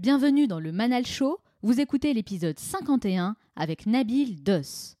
Bienvenue dans le Manal Show, vous écoutez l'épisode 51 avec Nabil Dos.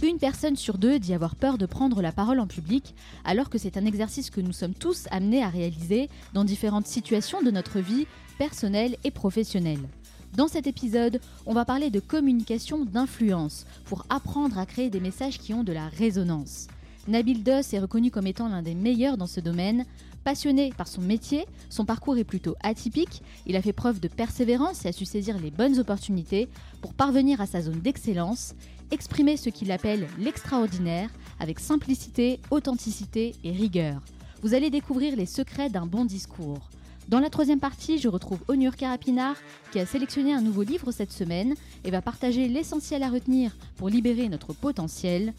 Une personne sur deux dit avoir peur de prendre la parole en public, alors que c'est un exercice que nous sommes tous amenés à réaliser dans différentes situations de notre vie personnelle et professionnelle. Dans cet épisode, on va parler de communication d'influence pour apprendre à créer des messages qui ont de la résonance. Nabil Doss est reconnu comme étant l'un des meilleurs dans ce domaine. Passionné par son métier, son parcours est plutôt atypique, il a fait preuve de persévérance et a su saisir les bonnes opportunités pour parvenir à sa zone d'excellence, exprimer ce qu'il appelle l'extraordinaire avec simplicité, authenticité et rigueur. Vous allez découvrir les secrets d'un bon discours. Dans la troisième partie, je retrouve Onur Karapinar qui a sélectionné un nouveau livre cette semaine et va partager l'essentiel à retenir pour libérer notre potentiel.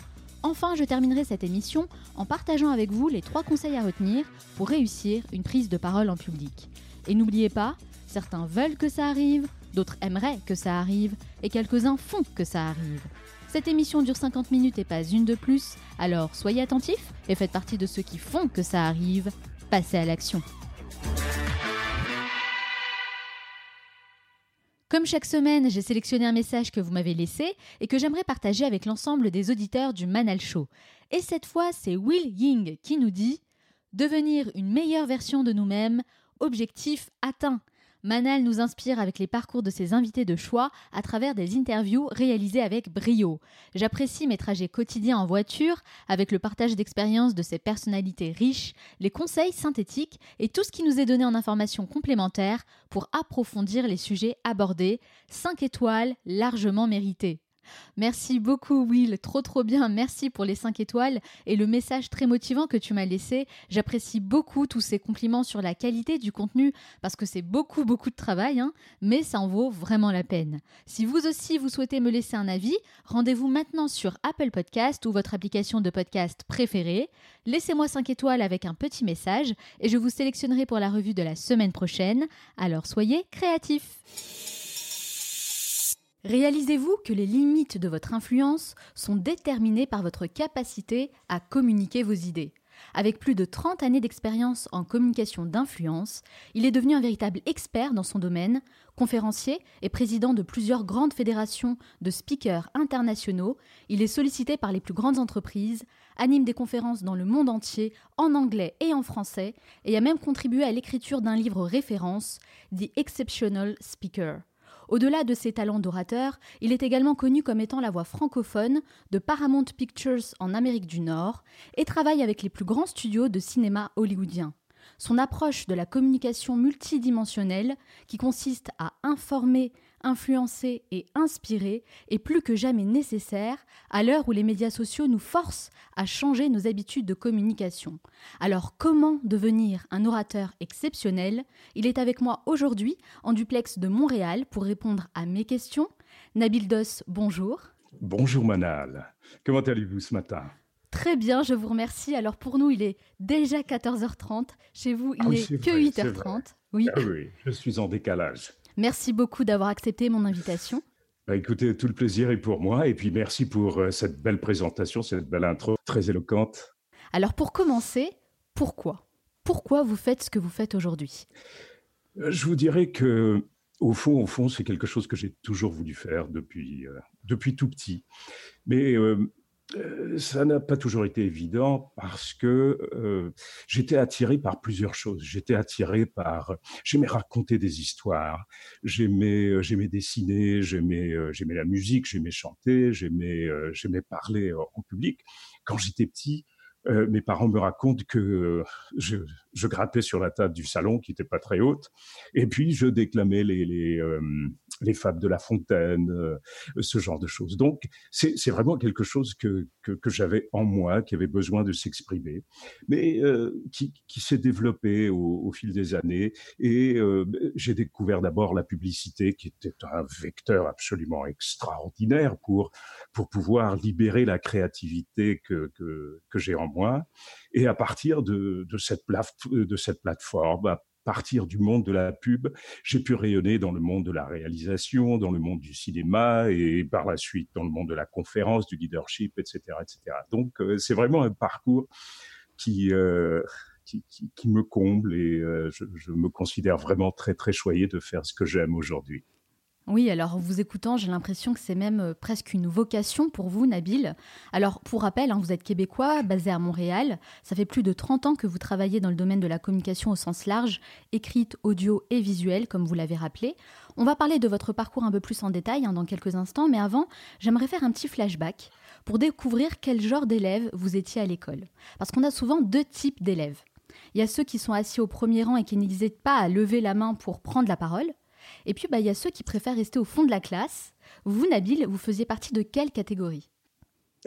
Enfin, je terminerai cette émission en partageant avec vous les trois conseils à retenir pour réussir une prise de parole en public. Et n'oubliez pas, certains veulent que ça arrive, d'autres aimeraient que ça arrive, et quelques-uns font que ça arrive. Cette émission dure 50 minutes et pas une de plus, alors soyez attentifs et faites partie de ceux qui font que ça arrive. Passez à l'action. Comme chaque semaine, j'ai sélectionné un message que vous m'avez laissé et que j'aimerais partager avec l'ensemble des auditeurs du Manal Show. Et cette fois, c'est Will Ying qui nous dit Devenir une meilleure version de nous-mêmes, objectif atteint. Manal nous inspire avec les parcours de ses invités de choix à travers des interviews réalisées avec brio. J'apprécie mes trajets quotidiens en voiture avec le partage d'expériences de ces personnalités riches, les conseils synthétiques et tout ce qui nous est donné en informations complémentaires pour approfondir les sujets abordés. 5 étoiles largement méritées. Merci beaucoup Will, trop trop bien, merci pour les 5 étoiles et le message très motivant que tu m'as laissé. J'apprécie beaucoup tous ces compliments sur la qualité du contenu parce que c'est beaucoup beaucoup de travail, hein, mais ça en vaut vraiment la peine. Si vous aussi vous souhaitez me laisser un avis, rendez-vous maintenant sur Apple Podcast ou votre application de podcast préférée. Laissez-moi 5 étoiles avec un petit message et je vous sélectionnerai pour la revue de la semaine prochaine. Alors soyez créatifs. Réalisez-vous que les limites de votre influence sont déterminées par votre capacité à communiquer vos idées? Avec plus de 30 années d'expérience en communication d'influence, il est devenu un véritable expert dans son domaine, conférencier et président de plusieurs grandes fédérations de speakers internationaux. Il est sollicité par les plus grandes entreprises, anime des conférences dans le monde entier, en anglais et en français, et a même contribué à l'écriture d'un livre référence, The Exceptional Speaker. Au-delà de ses talents d'orateur, il est également connu comme étant la voix francophone de Paramount Pictures en Amérique du Nord et travaille avec les plus grands studios de cinéma hollywoodien. Son approche de la communication multidimensionnelle, qui consiste à informer, influencer et inspirer, est plus que jamais nécessaire à l'heure où les médias sociaux nous forcent à changer nos habitudes de communication. Alors comment devenir un orateur exceptionnel? Il est avec moi aujourd'hui en duplex de Montréal pour répondre à mes questions. Nabil Dos, bonjour. Bonjour Manal. Comment allez-vous ce matin? Très bien, je vous remercie. Alors pour nous, il est déjà 14h30. Chez vous, il n'est que 8h30. Oui. Ah oui, je suis en décalage. Merci beaucoup d'avoir accepté mon invitation. Bah écoutez, tout le plaisir est pour moi. Et puis merci pour euh, cette belle présentation, cette belle intro très éloquente. Alors pour commencer, pourquoi? Pourquoi vous faites ce que vous faites aujourd'hui? Euh, Je vous dirais que au fond, au fond, c'est quelque chose que j'ai toujours voulu faire depuis, euh, depuis tout petit. Mais euh, ça n'a pas toujours été évident parce que euh, j'étais attiré par plusieurs choses. J'étais attiré par, j'aimais raconter des histoires, j'aimais, euh, j'aimais dessiner, j'aimais, j'aimais la musique, j'aimais chanter, j'aimais, j'aimais parler en public. Quand j'étais petit, mes parents me racontent que je, je, grattais sur la table du salon qui n'était pas très haute, et puis je déclamais les, les, les fables de La Fontaine, euh, ce genre de choses. Donc, c'est vraiment quelque chose que, que, j'avais en moi, qui avait besoin de s'exprimer, mais euh, qui, qui s'est développé au, fil des années. Et euh, j'ai découvert d'abord la publicité, qui était un vecteur absolument extraordinaire pour pour pouvoir libérer la créativité que que, que j'ai en Et à partir de, cette plateforme, partir du monde de la pub, j'ai pu rayonner dans le monde de la réalisation, dans le monde du cinéma et par la suite dans le monde de la conférence, du leadership, etc., etc. Donc euh, c'est vraiment un parcours qui euh, qui, me comble et je, je, me considère vraiment très très choyé de faire ce que j'aime aujourd'hui. Oui, alors en vous écoutant, j'ai l'impression que c'est même euh, presque une vocation pour vous, Nabil. Alors pour rappel, hein, vous êtes québécois, basé à Montréal. Ça fait plus de 30 ans que vous travaillez dans le domaine de la communication au sens large, écrite, audio et visuelle, comme vous l'avez rappelé. On va parler de votre parcours un peu plus en détail hein, dans quelques instants, mais avant, j'aimerais faire un petit flashback pour découvrir quel genre d'élève vous étiez à l'école. Parce qu'on a souvent deux types d'élèves. Il y a ceux qui sont assis au premier rang et qui n'hésitent pas à lever la main pour prendre la parole. Et puis, bah, il y a ceux qui préfèrent rester au fond de la classe. Vous, Nabil, vous faisiez partie de quelle catégorie?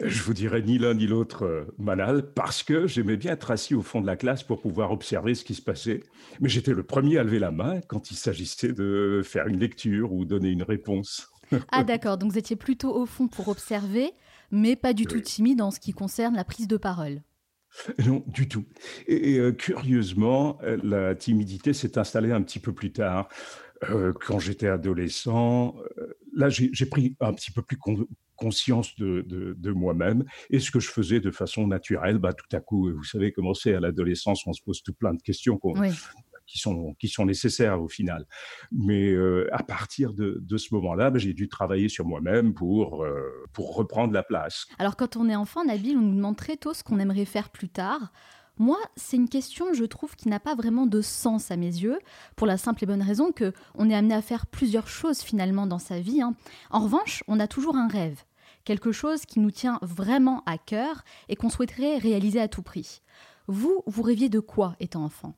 Je vous dirais ni l'un ni l'autre, euh, Manal, parce que j'aimais bien être assis au fond de la classe pour pouvoir observer ce qui se passait. Mais j'étais le premier à lever la main quand il s'agissait de faire une lecture ou donner une réponse. ah d'accord, donc vous étiez plutôt au fond pour observer, mais pas du tout timide en ce qui concerne la prise de parole. Non, du tout. Et, euh, curieusement, euh, la timidité s'est installée un petit peu plus tard. Euh, quand j'étais adolescent, euh, là, j'ai pris un petit peu plus conscience de, de, moi-même et ce que je faisais de façon naturelle. Bah, tout à coup, vous savez comment c'est à l'adolescence, on se pose tout plein de questions qui, sont, qui sont nécessaires au final. Mais euh, à partir de, de ce moment-là, bah, j'ai dû travailler sur moi-même pour, pour reprendre la place. Alors, quand on est enfant, Nabil, on nous demande très tôt ce qu'on aimerait faire plus tard. Moi, c'est une question, je trouve, qui n'a pas vraiment de sens à mes yeux, pour la simple et bonne raison que on est amené à faire plusieurs choses finalement dans sa vie. Hein. En revanche, on a toujours un rêve, quelque chose qui nous tient vraiment à cœur et qu'on souhaiterait réaliser à tout prix. Vous, vous rêviez de quoi étant enfant?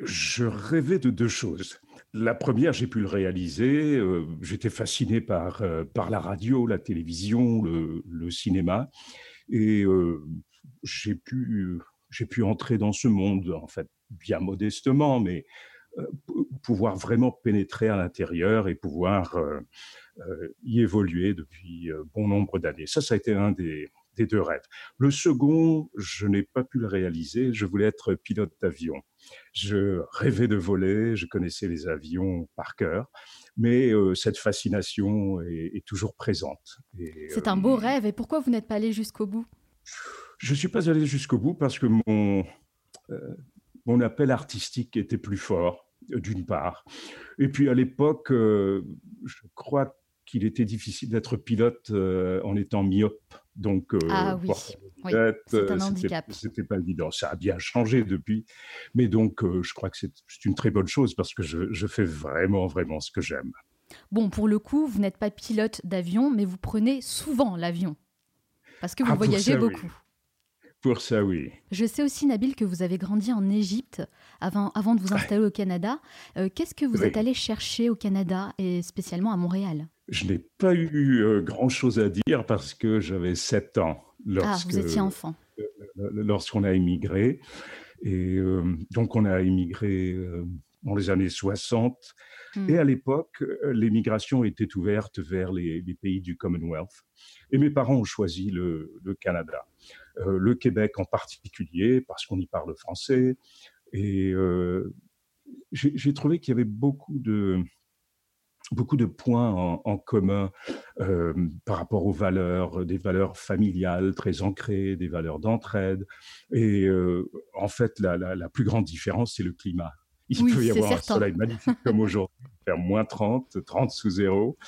Je rêvais de deux choses. La première, j'ai pu le réaliser. Euh, j'étais fasciné par, euh, par la radio, la télévision, le, cinéma. Et euh, j'ai pu j'ai pu entrer dans ce monde, en fait, bien modestement, mais euh, pouvoir vraiment pénétrer à l'intérieur et pouvoir euh, euh, y évoluer depuis bon nombre d'années. Ça, ça a été un des, des deux rêves. Le second, je n'ai pas pu le réaliser. Je voulais être pilote d'avion. Je rêvais de voler, je connaissais les avions par cœur, mais cette fascination est, est toujours présente. C'est un beau rêve. Et pourquoi vous n'êtes pas allé jusqu'au bout? Je ne suis pas allé jusqu'au bout parce que mon, euh, mon appel artistique était plus fort, d'une part. Et puis à l'époque, euh, je crois qu'il était difficile d'être pilote euh, en étant myope. Donc, ah oui, c'est un handicap. C'était pas évident. Ça a bien changé depuis. Mais donc, je crois que c'est une très bonne chose parce que je, je fais vraiment, vraiment ce que j'aime. Bon, pour le coup, vous n'êtes pas pilote d'avion, mais vous prenez souvent l'avion. Parce que vous ah, voyagez beaucoup. Pour ça, oui. Je sais aussi, Nabil, que vous avez grandi en Égypte avant, avant de vous installer au Canada. Euh, qu'est-ce que vous êtes allé chercher au Canada et spécialement à Montréal? Je n'ai pas eu euh, grand-chose à dire parce que j'avais 7 ans lorsque, ah, vous étiez enfant. Euh, lorsqu'on a immigré. Et donc, on a immigré dans les années 60. Hmm. Et à l'époque, l'émigration était ouverte vers les, pays du Commonwealth. Et mes parents ont choisi le, le Canada. Euh, le Québec en particulier, parce qu'on y parle français. Et euh, j'ai trouvé qu'il y avait beaucoup de, beaucoup de points en, commun euh, par rapport aux valeurs, des valeurs familiales très ancrées, des valeurs d'entraide. Et en fait, la, plus grande différence, c'est le climat. Il peut y avoir un soleil magnifique comme aujourd'hui, faire moins 30, 30 sous zéro,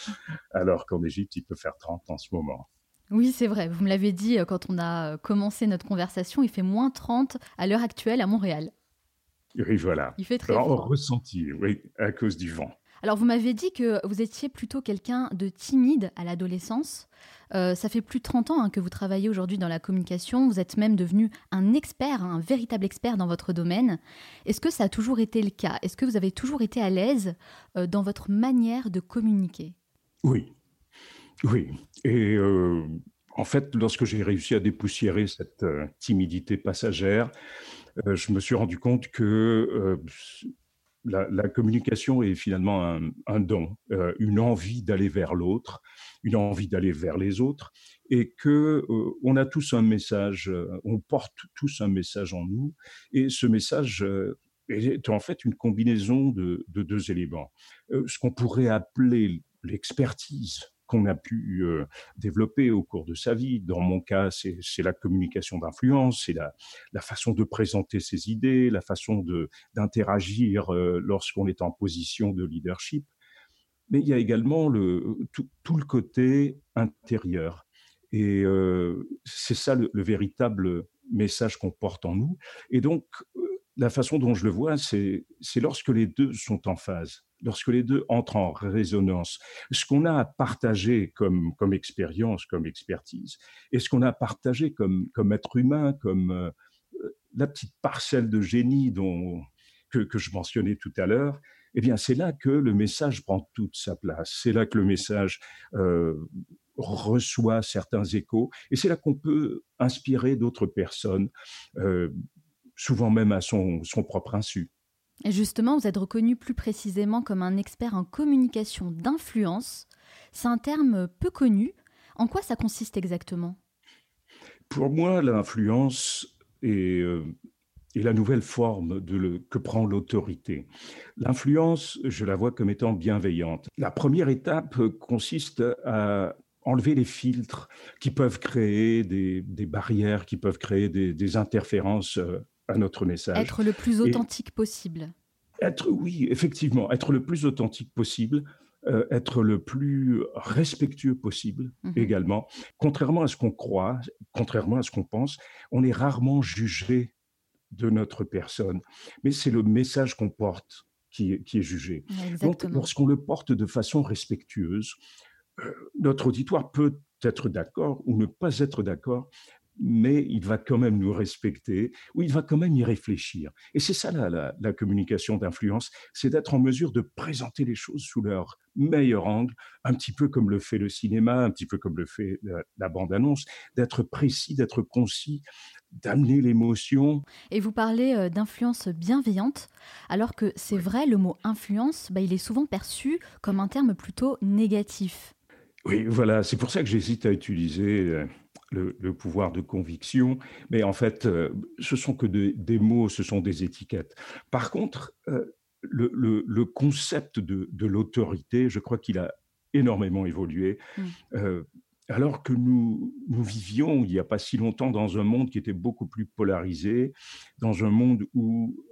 alors qu'en Égypte, il peut faire 30 en ce moment. Oui, c'est vrai. Vous me l'avez dit euh, quand on a euh, commencé notre conversation, il fait moins 30 à l'heure actuelle à Montréal. Oui, voilà. Il fait très Alors, froid. ressenti, oui, à cause du vent. Alors, vous m'avez dit que vous étiez plutôt quelqu'un de timide à l'adolescence. Euh, ça fait plus de 30 ans hein, que vous travaillez aujourd'hui dans la communication. Vous êtes même devenu un expert, un véritable expert dans votre domaine. Est-ce que ça a toujours été le cas? Est-ce que vous avez toujours été à l'aise dans votre manière de communiquer? Oui, oui, et euh, en fait, lorsque j'ai réussi à dépoussiérer cette euh, timidité passagère, euh, je me suis rendu compte que la, communication est finalement un, don, une envie d'aller vers l'autre, une envie d'aller vers les autres, et que on a tous un message, on porte tous un message en nous, et ce message est en fait une combinaison de deux éléments. ce qu'on pourrait appeler l'expertise qu'on a pu euh, développer au cours de sa vie. Dans mon cas, c'est la communication d'influence, c'est la, façon de présenter ses idées, la façon d'interagir euh, lorsqu'on est en position de leadership. Mais il y a également le, tout, tout le côté intérieur. Et euh, c'est ça le, le, véritable message qu'on porte en nous. Et donc, la façon dont je le vois, c'est lorsque les deux sont en phase, lorsque les deux entrent en résonance. Ce qu'on a à partager comme, expérience, comme expertise, et ce qu'on a à partager comme, être humain, comme euh, la petite parcelle de génie dont, que, je mentionnais tout à l'heure, eh bien, c'est là que le message prend toute sa place. C'est là que le message euh, reçoit certains échos, et c'est là qu'on peut inspirer d'autres personnes. Euh, souvent même à son, son propre insu. Et justement, vous êtes reconnu plus précisément comme un expert en communication d'influence. C'est un terme peu connu. En quoi ça consiste exactement? Pour moi, l'influence est, euh, est, la nouvelle forme de le, que prend l'autorité. L'influence, je la vois comme étant bienveillante. La première étape consiste à enlever les filtres qui peuvent créer des, des barrières, qui peuvent créer des, des interférences euh, à notre message. Être le plus authentique possible. Être, oui, effectivement, être le plus authentique possible, euh, être le plus respectueux possible mmh également. Contrairement à ce qu'on croit, contrairement à ce qu'on pense, on est rarement jugé de notre personne, mais c'est le message qu'on porte qui est, qui est jugé. Donc, lorsqu'on le porte de façon respectueuse, euh, notre auditoire peut être d'accord ou ne pas être d'accord, mais il va quand même nous respecter, ou il va quand même y réfléchir. Et c'est ça la, la, communication d'influence, c'est d'être en mesure de présenter les choses sous leur meilleur angle, un petit peu comme le fait le cinéma, un petit peu comme le fait la, bande-annonce, d'être précis, d'être concis, d'amener l'émotion. Et vous parlez euh, d'influence bienveillante, alors que c'est vrai, le mot influence, bah, il est souvent perçu comme un terme plutôt négatif. Oui, voilà, c'est pour ça que j'hésite à utiliser euh, le, pouvoir de conviction, mais en fait, euh, ce sont que des mots, ce sont des étiquettes. Par contre, euh, le, concept de, l'autorité, je crois qu'il a énormément évolué. Mmh. Euh, alors que nous, nous vivions il n'y a pas si longtemps dans un monde qui était beaucoup plus polarisé, dans un monde où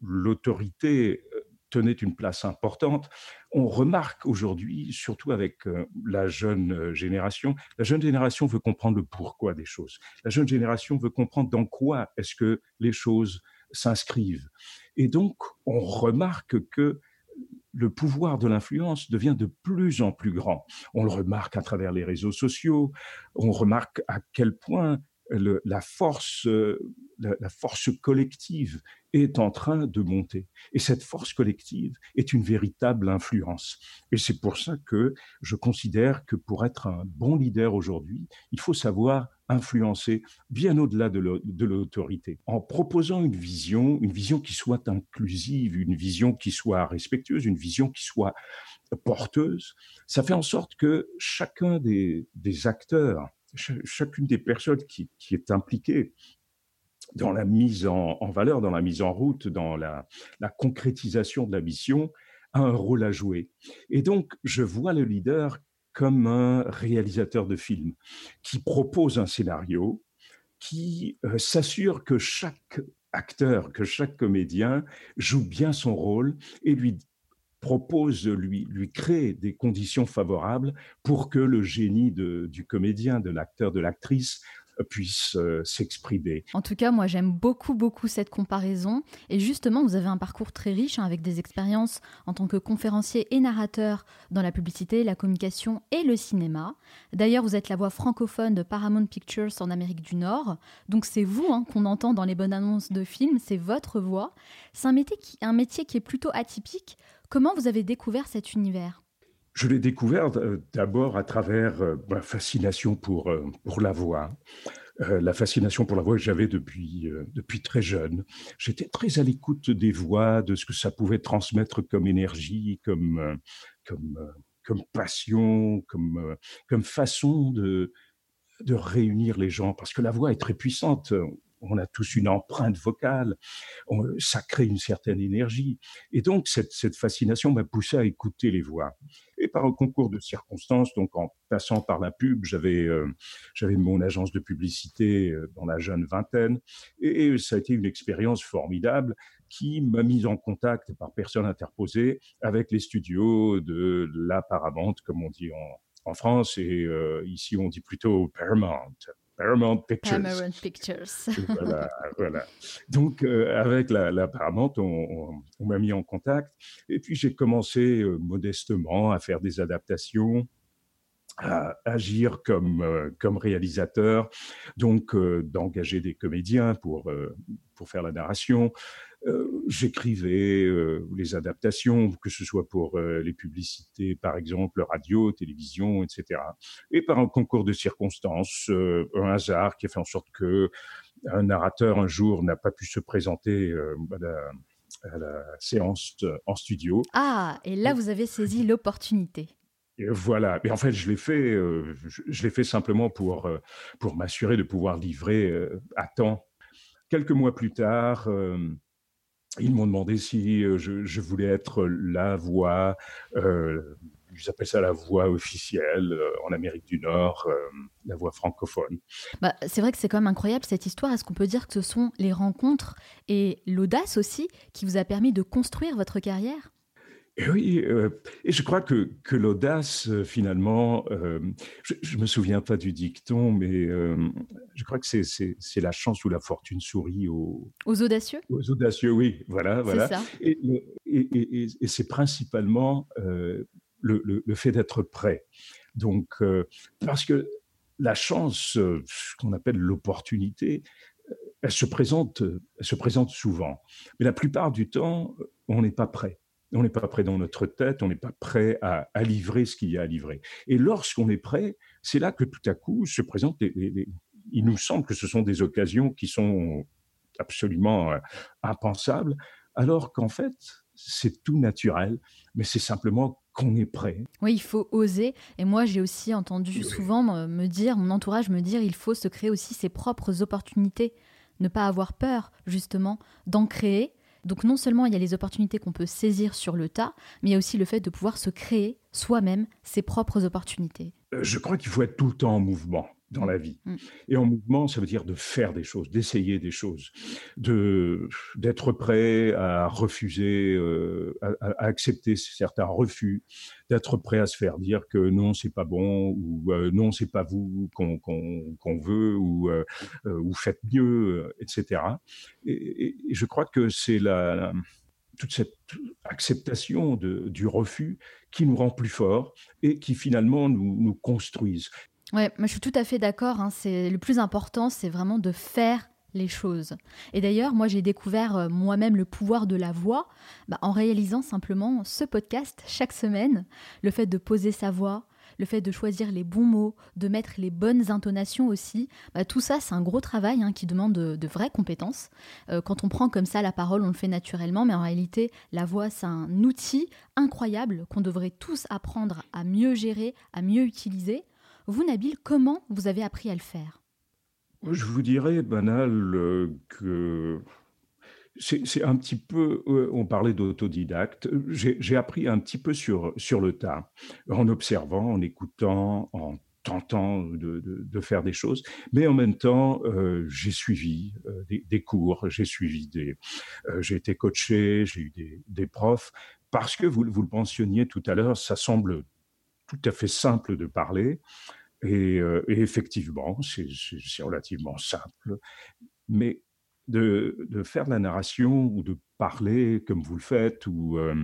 l'autorité tenait une place importante. On remarque aujourd'hui, surtout avec euh, la jeune euh, génération, la jeune génération veut comprendre le pourquoi des choses. La jeune génération veut comprendre dans quoi est-ce que les choses s'inscrivent. Et donc, on remarque que le pouvoir de l'influence devient de plus en plus grand. On le remarque à travers les réseaux sociaux, on remarque à quel point la, force, euh, la, force collective est en train de monter. Et cette force collective est une véritable influence. Et c'est pour ça que je considère que pour être un bon leader aujourd'hui, il faut savoir influencer bien au-delà de l'autorité, en proposant une vision, une vision qui soit inclusive, une vision qui soit respectueuse, une vision qui soit porteuse. Ça fait en sorte que chacun des, des acteurs chacune des personnes qui, est impliquée dans la mise en, valeur, dans la mise en route, dans la, concrétisation de la mission, a un rôle à jouer. Et donc, je vois le leader comme un réalisateur de film qui propose un scénario, qui euh, s'assure que chaque acteur, que chaque comédien joue bien son rôle et lui propose, lui, lui créer des conditions favorables pour que le génie de, du comédien, de l'acteur, de l'actrice puisse euh, s'exprimer. En tout cas, moi j'aime beaucoup beaucoup cette comparaison et justement vous avez un parcours très riche hein, avec des expériences en tant que conférencier et narrateur dans la publicité, la communication et le cinéma. D'ailleurs, vous êtes la voix francophone de Paramount Pictures en Amérique du Nord, donc c'est vous hein, qu'on entend dans les bonnes annonces de films, c'est votre voix. C'est un métier qui, un métier qui est plutôt atypique Comment vous avez découvert cet univers? Je l'ai découvert euh, d'abord à travers euh, ma fascination pour, euh, pour la voix. la fascination pour la voix que j'avais depuis, depuis très jeune. J'étais très à l'écoute des voix, de ce que ça pouvait transmettre comme énergie, comme, comme, comme passion, comme, comme façon de, de réunir les gens, parce que la voix est très puissante on a tous une empreinte vocale, ça crée une certaine énergie. Et donc, cette, fascination m'a poussé à écouter les voix. Et par un concours de circonstances, donc en passant par la pub, j'avais euh, mon agence de publicité euh, dans la jeune vingtaine, et, ça a été une expérience formidable qui m'a mis en contact par personne interposée avec les studios de la Paramount, comme on dit en, en France, et euh, ici on dit plutôt Paramount. Paramount Pictures. Paramount Pictures. voilà, voilà. Donc, euh, avec la, la Paramount, on, on, m'a mis en contact. Et puis, j'ai commencé euh, modestement à faire des adaptations à agir comme, euh, comme réalisateur, donc euh, d'engager des comédiens pour, euh, pour faire la narration. J'écrivais les adaptations, que ce soit pour les publicités, par exemple, radio, télévision, etc. Et par un concours de circonstances, un hasard qui a fait en sorte que un narrateur un jour n'a pas pu se présenter à la, à la séance en studio. Ah, et là, vous avez saisi l'opportunité voilà. Mais en fait, je l'ai fait, euh, je, l'ai fait simplement pour, euh, pour m'assurer de pouvoir livrer euh, à temps. Quelques mois plus tard, ils m'ont demandé si je, voulais être la voix, ils appellent ça la voix officielle en Amérique du Nord, la voix francophone. Bah, c'est vrai que c'est quand même incroyable cette histoire. Est-ce qu'on peut dire que ce sont les rencontres et l'audace aussi qui vous a permis de construire votre carrière? Oui, euh, et je crois que, que l'audace, euh, finalement, euh, je ne me souviens pas du dicton, mais je crois que c'est la chance ou la fortune sourit aux, aux audacieux. Aux audacieux, oui, voilà. voilà. Ça. Et, et, et, c'est principalement le, le, le, fait d'être prêt. Donc, parce que la chance, ce qu'on appelle l'opportunité, elle se présente, elle se présente souvent. Mais la plupart du temps, on n'est pas prêt on n'est pas prêt dans notre tête, on n'est pas prêt à, livrer ce qu'il y a à livrer. Et lorsqu'on est prêt, c'est là que tout à coup se présentent il nous semble que ce sont des occasions qui sont absolument euh, impensables, alors qu'en fait, c'est tout naturel, mais c'est simplement qu'on est prêt. Oui, il faut oser. Et moi, j'ai aussi entendu souvent me dire, mon entourage me dire, il faut se créer aussi ses propres opportunités, ne pas avoir peur, justement, d'en créer donc non seulement il y a les opportunités qu'on peut saisir sur le tas, mais il y a aussi le fait de pouvoir se créer soi-même ses propres opportunités. Euh, je crois qu'il faut être tout le temps en mouvement dans la vie. Mm. Et en mouvement, ça veut dire de faire des choses, d'essayer des choses, de d'être prêt à refuser, euh, à, accepter certains refus, d'être prêt à se faire dire que non, c'est pas bon ou euh, non, c'est pas vous qu'on qu'on veut ou euh, ou faites mieux, etc. Et, je crois que c'est la, toute cette acceptation de, du refus qui nous rend plus forts et qui finalement nous, nous construisent. Ouais, moi je suis tout à fait d'accord. Hein. C'est le plus important, c'est vraiment de faire les choses. Et d'ailleurs, moi j'ai découvert euh, moi-même le pouvoir de la voix bah, en réalisant simplement ce podcast chaque semaine. Le fait de poser sa voix, le fait de choisir les bons mots, de mettre les bonnes intonations aussi, bah, tout ça c'est un gros travail hein, qui demande de, vraies compétences. Euh, quand on prend comme ça la parole, on le fait naturellement, mais en réalité la voix c'est un outil incroyable qu'on devrait tous apprendre à mieux gérer, à mieux utiliser. Vous, Nabil, comment vous avez appris à le faire? Je vous dirais, banal, euh, que c'est un petit peu, euh, on parlait d'autodidacte, j'ai appris un petit peu sur, sur le tas, en observant, en écoutant, en tentant de, faire des choses, mais en même temps, euh, j'ai suivi des, cours, j'ai suivi des, j'ai été coaché, j'ai eu des, des, profs, parce que vous, vous le mentionniez tout à l'heure, ça semble tout à fait simple de parler. Et, euh, effectivement, c'est relativement simple. Mais de, faire de la narration ou de parler comme vous le faites, ou euh,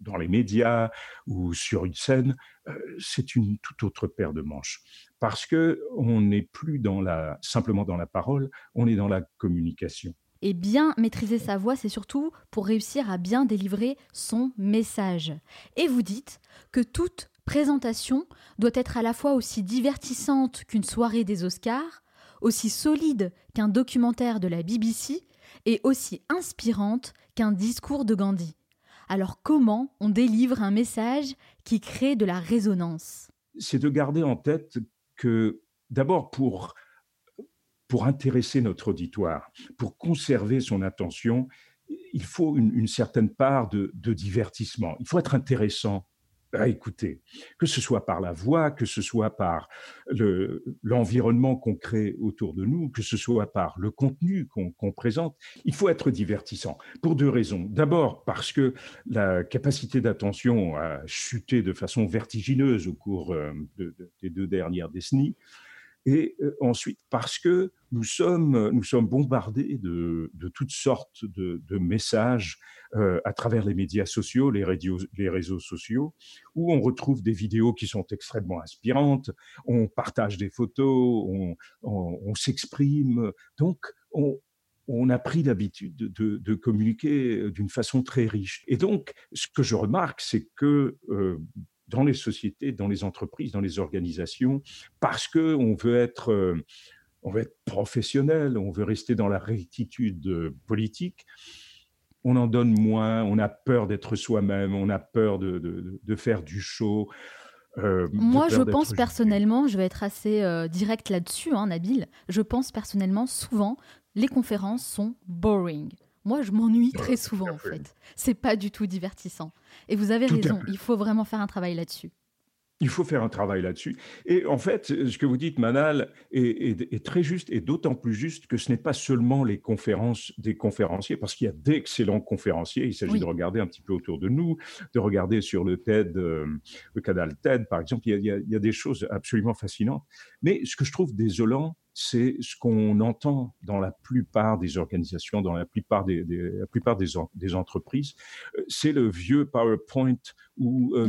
dans les médias, ou sur une scène, euh, c'est une toute autre paire de manches. Parce que on n'est plus dans la, simplement dans la parole, on est dans la communication. Et bien maîtriser sa voix, c'est surtout pour réussir à bien délivrer son message. Et vous dites que toute présentation doit être à la fois aussi divertissante qu'une soirée des Oscars, aussi solide qu'un documentaire de la BBC et aussi inspirante qu'un discours de Gandhi. Alors comment on délivre un message qui crée de la résonance? C'est de garder en tête que d'abord pour pour intéresser notre auditoire, pour conserver son attention, il faut une, certaine part de, divertissement. Il faut être intéressant à écouter, que ce soit par la voix, que ce soit par l'environnement qu'on crée autour de nous, que ce soit par le contenu qu'on présente. Il faut être divertissant pour deux raisons. D'abord parce que la capacité d'attention a chuté de façon vertigineuse au cours euh, des deux dernières décennies et euh, ensuite parce que nous sommes, nous sommes bombardés de, de toutes sortes de, de messages euh, à travers les médias sociaux, les, les réseaux sociaux, où on retrouve des vidéos qui sont extrêmement inspirantes, on partage des photos, on, on, s'exprime. Donc, on, on a pris l'habitude de, de, communiquer d'une façon très riche. Et donc, ce que je remarque, c'est que euh, dans les sociétés, dans les entreprises, dans les organisations, parce que on veut être, euh, on veut être professionnel, on veut rester dans la rectitude euh, politique. On en donne moins, on a peur d'être soi-même, on a peur de, de, faire du show. Euh, Moi, je pense personnellement, je vais être assez direct là-dessus, hein, Nabil. Je pense personnellement, souvent, les conférences sont boring. Moi, je m'ennuie très souvent, en fait. C'est pas du tout divertissant. Et vous avez raison, il faut vraiment faire un travail là-dessus. Il faut faire un travail là-dessus. Et en fait, ce que vous dites, Manal, est, très juste et d'autant plus juste que ce n'est pas seulement les conférences des conférenciers, parce qu'il y a d'excellents conférenciers. Il s'agit de regarder un petit peu autour de nous, de regarder sur le TED, euh, le canal TED, par exemple. Il y, a, il y a des choses absolument fascinantes. Mais ce que je trouve désolant, c'est ce qu'on entend dans la plupart des organisations, dans la plupart des, la plupart des, des entreprises. Euh, c'est le vieux PowerPoint où euh,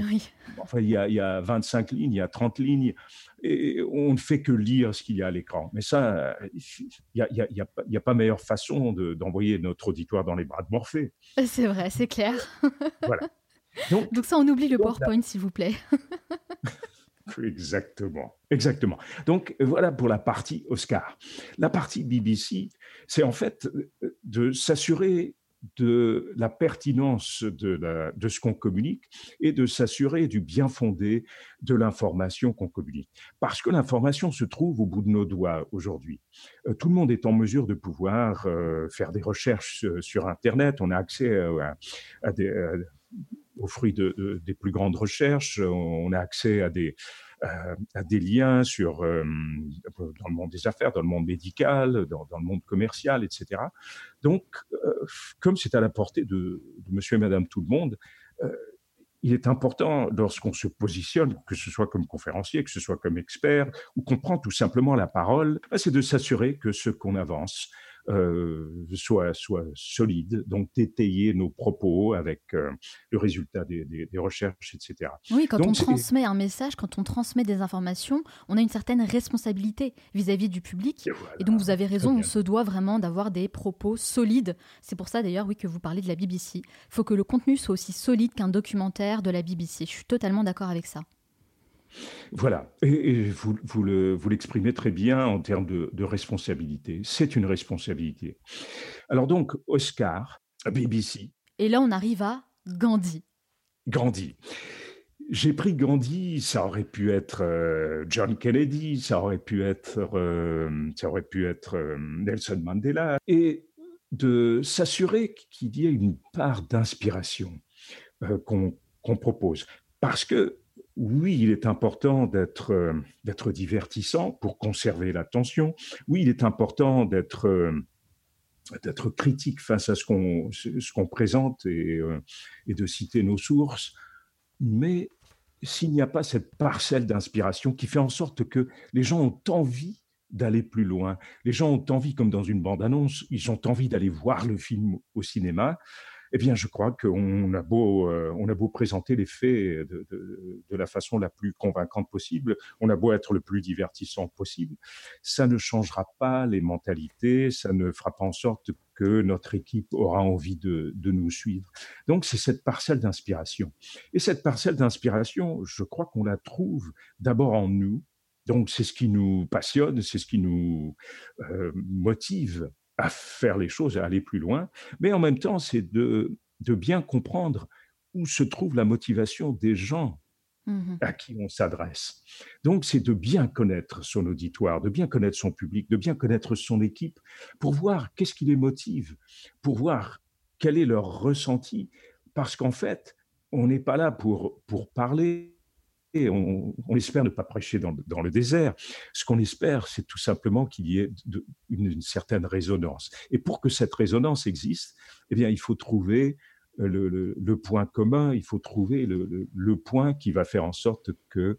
enfin, il, y a, il y a 25 lignes, il y a 30 lignes, et on ne fait que lire ce qu'il y a à l'écran. Mais ça, il n'y a, y a, a, pas meilleure façon d'envoyer notre auditoire dans les bras de Morphée. C'est vrai, c'est clair. voilà. Donc, donc, ça, on oublie le PowerPoint, s'il vous plaît. Exactement, exactement. Donc voilà pour la partie Oscar. La partie BBC, c'est en fait euh, de s'assurer de la pertinence de, ce qu'on communique et de s'assurer du bien fondé de l'information qu'on communique. Parce que l'information se trouve au bout de nos doigts aujourd'hui. Euh, tout le monde est en mesure de pouvoir euh, faire des recherches sur Internet. On a accès à, des, aux fruits de, des plus grandes recherches. On a accès à des, euh, liens sur, euh, dans le monde des affaires, dans le monde médical, dans, le monde commercial, etc. Donc, euh, comme c'est à la portée de, de, monsieur et madame tout le monde, il est important, lorsqu'on se positionne, que ce soit comme conférencier, que ce soit comme expert, ou qu'on prend tout simplement la parole, c'est de s'assurer que ce qu'on avance euh, soit, soit solide, donc d'étayer nos propos avec euh, le résultat des, des, recherches, etc. Oui, quand on transmet un message, quand on transmet des informations, on a une certaine responsabilité vis-à-vis du public. Et, donc vous avez raison, on se doit vraiment d'avoir des propos solides. C'est pour ça d'ailleurs, oui, que vous parlez de la BBC. Il faut que le contenu soit aussi solide qu'un documentaire de la BBC. Je suis totalement d'accord avec ça. Voilà, et, vous, vous l'exprimez très bien en termes de, responsabilité. C'est une responsabilité. Alors donc, Oscar, BBC. Et là, on arrive à Gandhi. Gandhi. J'ai pris Gandhi, ça aurait pu être euh, John Kennedy, ça aurait pu être, euh, ça aurait pu être euh, Nelson Mandela, et de s'assurer qu'il y ait une part d'inspiration qu'on propose. Parce que oui, il est important euh, d'être divertissant pour conserver l'attention. Oui, il est important d'être euh, critique face à ce qu'on ce qu'on présente et, euh, et de citer nos sources. Mais s'il n'y a pas cette parcelle d'inspiration qui fait en sorte que les gens ont envie d'aller plus loin, les gens ont envie, comme dans une bande-annonce, ils ont envie d'aller voir le film au cinéma, eh bien, je crois qu'on a beau, euh, on a beau présenter les faits de, la façon la plus convaincante possible, on a beau être le plus divertissant possible, ça ne changera pas les mentalités, ça ne fera pas en sorte que notre équipe aura envie de, de nous suivre. Donc, c'est cette parcelle d'inspiration. Et cette parcelle d'inspiration, je crois qu'on la trouve d'abord en nous. Donc, c'est ce qui nous passionne, c'est ce qui nous euh, motive à faire les choses, à aller plus loin, mais en même temps, c'est de, de bien comprendre où se trouve la motivation des gens mmh à qui on s'adresse. Donc, c'est de bien connaître son auditoire, de bien connaître son public, de bien connaître son équipe, pour voir qu'est-ce qui les motive, pour voir quel est leur ressenti, parce qu'en fait, on n'est pas là pour, pour parler. On, on, espère ne pas prêcher dans, dans le désert. Ce qu'on espère, c'est tout simplement qu'il y ait une, une, certaine résonance. Et pour que cette résonance existe, eh bien, il faut trouver le, point commun, il faut trouver le, point qui va faire en sorte que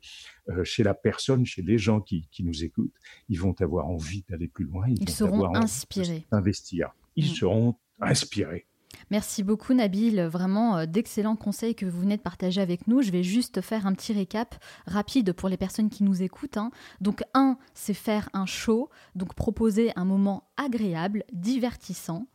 euh, chez la personne, chez les gens qui, nous écoutent, ils vont avoir envie d'aller plus loin. Ils, seront inspirés. Investir. Ils mm. seront inspirés. Merci beaucoup Nabil, vraiment euh, d'excellents conseils que vous venez de partager avec nous. Je vais juste faire un petit récap rapide pour les personnes qui nous écoutent. Hein. Donc un, c'est faire un show, donc proposer un moment agréable, divertissant.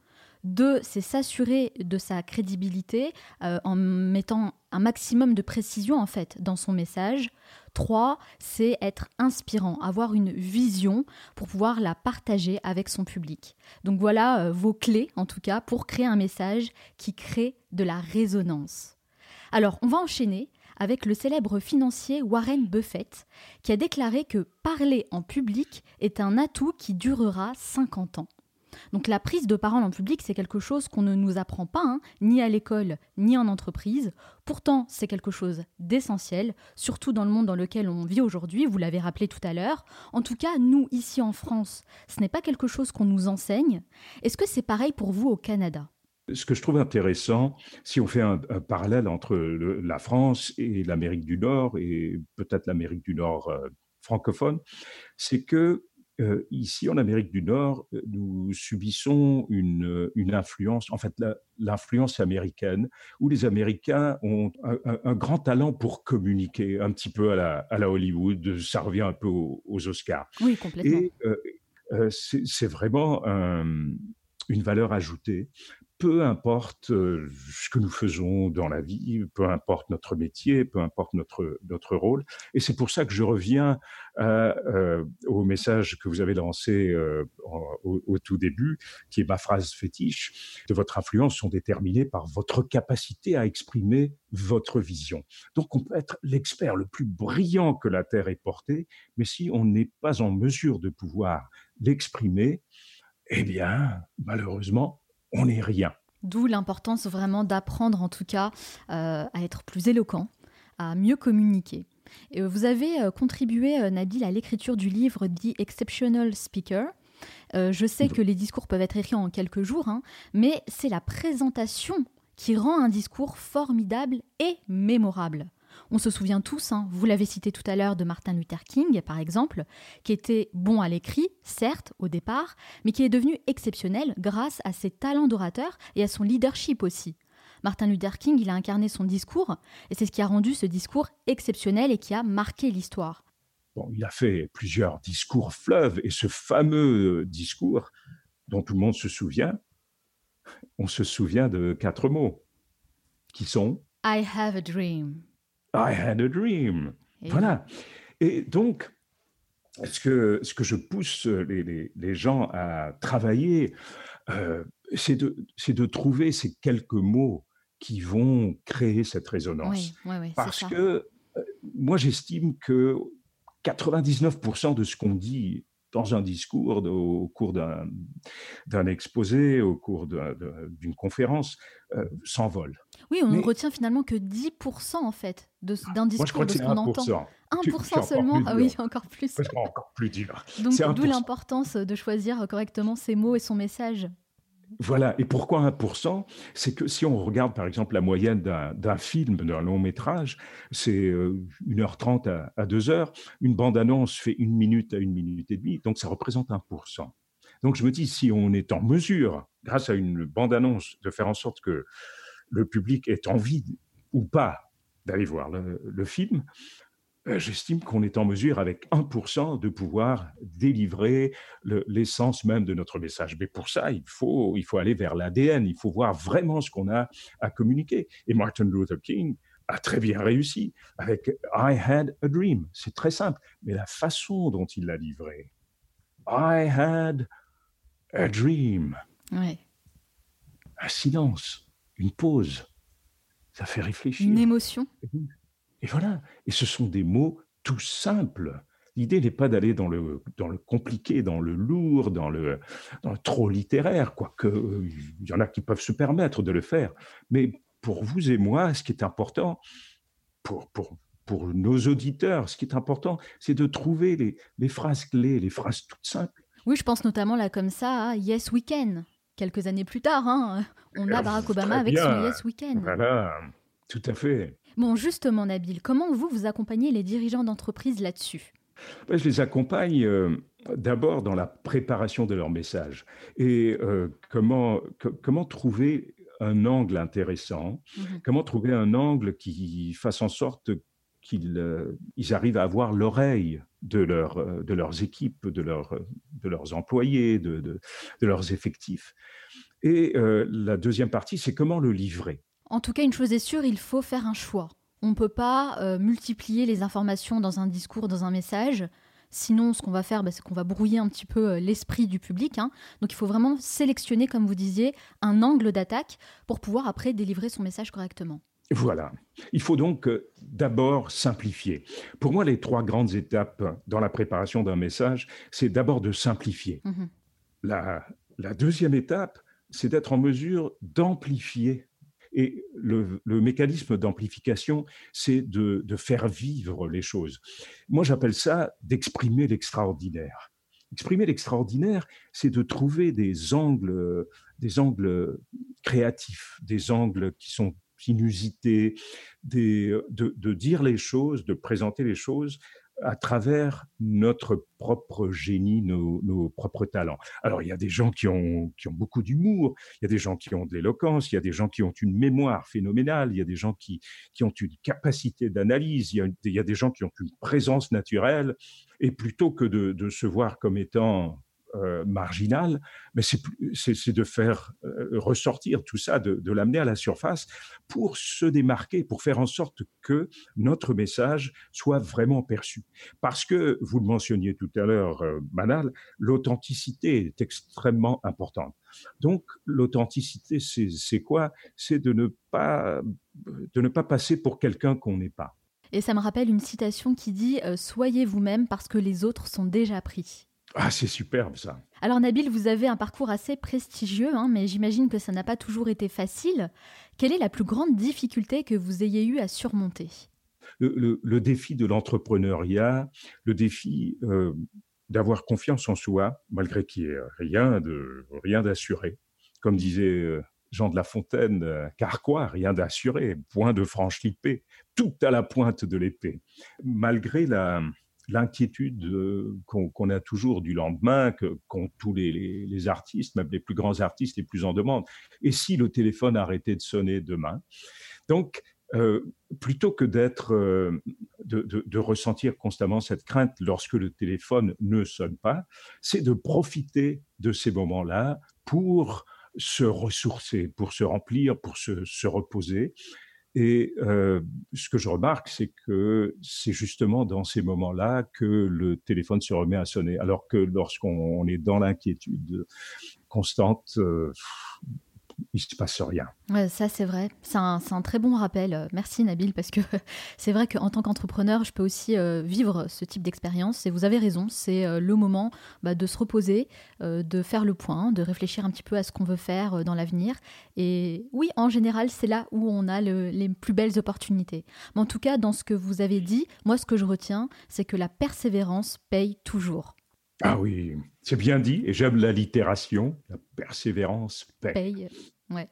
Deux, c'est s'assurer de sa crédibilité euh, en mettant un maximum de précision en fait dans son message. Trois, c'est être inspirant, avoir une vision pour pouvoir la partager avec son public. Donc voilà euh, vos clés en tout cas pour créer un message qui crée de la résonance. Alors on va enchaîner avec le célèbre financier Warren Buffett qui a déclaré que parler en public est un atout qui durera 50 ans. Donc la prise de parole en public, c'est quelque chose qu'on ne nous apprend pas, hein, ni à l'école, ni en entreprise. Pourtant, c'est quelque chose d'essentiel, surtout dans le monde dans lequel on vit aujourd'hui, vous l'avez rappelé tout à l'heure. En tout cas, nous, ici en France, ce n'est pas quelque chose qu'on nous enseigne. Est-ce que c'est pareil pour vous au Canada? Ce que je trouve intéressant, si on fait un, parallèle entre la France et l'Amérique du Nord, et peut-être l'Amérique du Nord euh, francophone, c'est que euh, ici, en Amérique du Nord, euh, nous subissons une, euh, une influence, en fait, l'influence américaine, où les Américains ont un, grand talent pour communiquer, un petit peu à la, à la Hollywood, ça revient un peu aux, Oscars. Oui, complètement. Et c'est vraiment une valeur ajoutée peu importe euh, ce que nous faisons dans la vie, peu importe notre métier, peu importe notre, notre rôle. Et c'est pour ça que je reviens euh, au message que vous avez lancé euh, au, tout début, qui est ma phrase fétiche, de votre influence sont déterminées par votre capacité à exprimer votre vision. Donc on peut être l'expert le plus brillant que la Terre ait porté, mais si on n'est pas en mesure de pouvoir l'exprimer, eh bien, malheureusement, on n'est rien. D'où l'importance vraiment d'apprendre en tout cas euh, à être plus éloquent, à mieux communiquer. Et vous avez euh, contribué, euh, Nabil, à l'écriture du livre The Exceptional Speaker. je sais que les discours peuvent être écrits en quelques jours, hein, mais c'est la présentation qui rend un discours formidable et mémorable. On se souvient tous, hein, vous l'avez cité tout à l'heure, de Martin Luther King, par exemple, qui était bon à l'écrit, certes, au départ, mais qui est devenu exceptionnel grâce à ses talents d'orateur et à son leadership aussi. Martin Luther King, il a incarné son discours, et c'est ce qui a rendu ce discours exceptionnel et qui a marqué l'histoire. Bon, il a fait plusieurs discours fleuves, et ce fameux discours dont tout le monde se souvient, on se souvient de quatre mots, qui sont I have a dream. I had a dream. voilà. Et donc, ce que, ce que je pousse les, les, gens à travailler, euh, c'est de, de trouver ces quelques mots qui vont créer cette résonance. Oui, oui, Parce que euh, moi, j'estime que 99% de ce qu'on dit dans un discours, au cours d'un exposé, au cours d'une conférence, euh, s'envole. Oui, on ne retient finalement que 10% en fait d'un discours de ce qu'on entend. 1% seulement Ah oui, encore plus. Encore plus dur. Donc d'où l'importance de choisir correctement ses mots et son message. Voilà. Et pourquoi 1% C'est que si on regarde par exemple la moyenne d'un film, d'un long métrage, c'est 1h30 euh, à, à 2h. Une bande-annonce fait une minute à une minute et demie, donc ça représente 1%. Donc je me dis, si on est en mesure, grâce à une bande-annonce, de faire en sorte que le public ait envie ou pas d'aller voir le film, j'estime qu'on est en mesure, avec 1%, de pouvoir délivrer l'essence même de notre message. Mais pour ça, il faut, il faut aller vers l'ADN, il faut voir vraiment ce qu'on a à communiquer. Et Martin Luther King a très bien réussi avec I had a dream. C'est très simple, mais la façon dont il l'a livré. I had a dream. Un silence, une pause. Ça fait réfléchir. Une émotion. Et voilà. Et ce sont des mots tout simples. L'idée n'est pas d'aller dans le, dans le compliqué, dans le lourd, dans le, dans le trop littéraire, quoique euh, il y en a qui peuvent se permettre de le faire. Mais pour vous et moi, ce qui est important, pour, pour, pour nos auditeurs, ce qui est important, c'est de trouver les, les, phrases clés, les phrases toutes simples. Oui, je pense notamment là comme ça à Yes Weekend. Quelques années plus tard, hein, on a Barack Obama avec son Yes Weekend. Voilà, tout à fait. Bon, justement, Nabil, comment vous, vous accompagnez les dirigeants d'entreprise là-dessus? Je les accompagne euh, d'abord dans la préparation de leur message et euh, comment, comment trouver un angle intéressant, mmh comment trouver un angle qui fasse en sorte qu'ils euh, ils arrivent à avoir l'oreille de, leur, de leurs équipes, de, leur, de leurs employés, de, de, de leurs effectifs? Et la deuxième partie, c'est comment le livrer. En tout cas, une chose est sûre, il faut faire un choix. On ne peut pas euh, multiplier les informations dans un discours, dans un message. Sinon, ce qu'on va faire, bah, c'est qu'on va brouiller un petit peu euh, l'esprit du public. Hein. Donc, il faut vraiment sélectionner, comme vous disiez, un angle d'attaque pour pouvoir après délivrer son message correctement. Voilà. Il faut donc euh, d'abord simplifier. Pour moi, les trois grandes étapes dans la préparation d'un message, c'est d'abord de simplifier. Mmh la deuxième étape, c'est d'être en mesure d'amplifier et le, mécanisme d'amplification, c'est de, faire vivre les choses. Moi, j'appelle ça d'exprimer l'extraordinaire. Exprimer l'extraordinaire, c'est de trouver des angles, des angles créatifs, des angles qui sont inusités, de, de, dire les choses, de présenter les choses à travers notre propre génie, nos, propres talents. Alors, il y a des gens qui ont, beaucoup d'humour, il y a des gens qui ont de l'éloquence, il y a des gens qui ont une mémoire phénoménale, il y a des gens qui, ont une capacité d'analyse, il, y a des gens qui ont une présence naturelle. Et plutôt que de se voir comme étant euh, marginal, mais c'est de faire euh, ressortir tout ça, de, l'amener à la surface pour se démarquer, pour faire en sorte que notre message soit vraiment perçu. Parce que, vous le mentionniez tout à l'heure, euh, Manal, l'authenticité est extrêmement importante. Donc, l'authenticité, c'est quoi? C'est de ne pas de ne pas passer pour quelqu'un qu'on n'est pas. Et ça me rappelle une citation qui dit Soyez vous-même parce que les autres sont déjà pris. Ah, c'est superbe ça. Alors Nabil, vous avez un parcours assez prestigieux, hein, mais j'imagine que ça n'a pas toujours été facile. Quelle est la plus grande difficulté que vous ayez eu à surmonter? Le, défi de l'entrepreneuriat, le défi euh, d'avoir confiance en soi, malgré qu'il n'y ait rien de rien d'assuré. Comme disait euh, Jean de La Fontaine, euh, car quoi, rien d'assuré, point de franche l'épée, tout à la pointe de l'épée. Malgré la, l'inquiétude euh, qu'on a toujours du lendemain, qu'ont tous les, artistes, même les plus grands artistes les plus en demande. Et si le téléphone arrêtait de sonner demain? Donc, euh, plutôt que d'être, euh, de, ressentir constamment cette crainte lorsque le téléphone ne sonne pas, c'est de profiter de ces moments-là pour se ressourcer, pour se remplir, pour se reposer. Et euh, ce que je remarque, c'est que c'est justement dans ces moments-là que le téléphone se remet à sonner, alors que lorsqu'on est dans l'inquiétude constante, euh, il se passe rien. ça, c'est vrai. C'est un, très bon rappel. Euh, merci, Nabil, parce que c'est vrai qu'en tant qu'entrepreneur, je peux aussi euh, vivre ce type d'expérience. Et vous avez raison, c'est euh, le moment bah, de se reposer, de faire le point, de réfléchir un petit peu à ce qu'on veut faire dans l'avenir. Et oui, en général, c'est là où on a les plus belles opportunités. Mais en tout cas, dans ce que vous avez dit, moi, ce que je retiens, c'est que la persévérance paye toujours. Ah oui, c'est bien dit, et j'aime l'allitération, la persévérance paye. Ouais.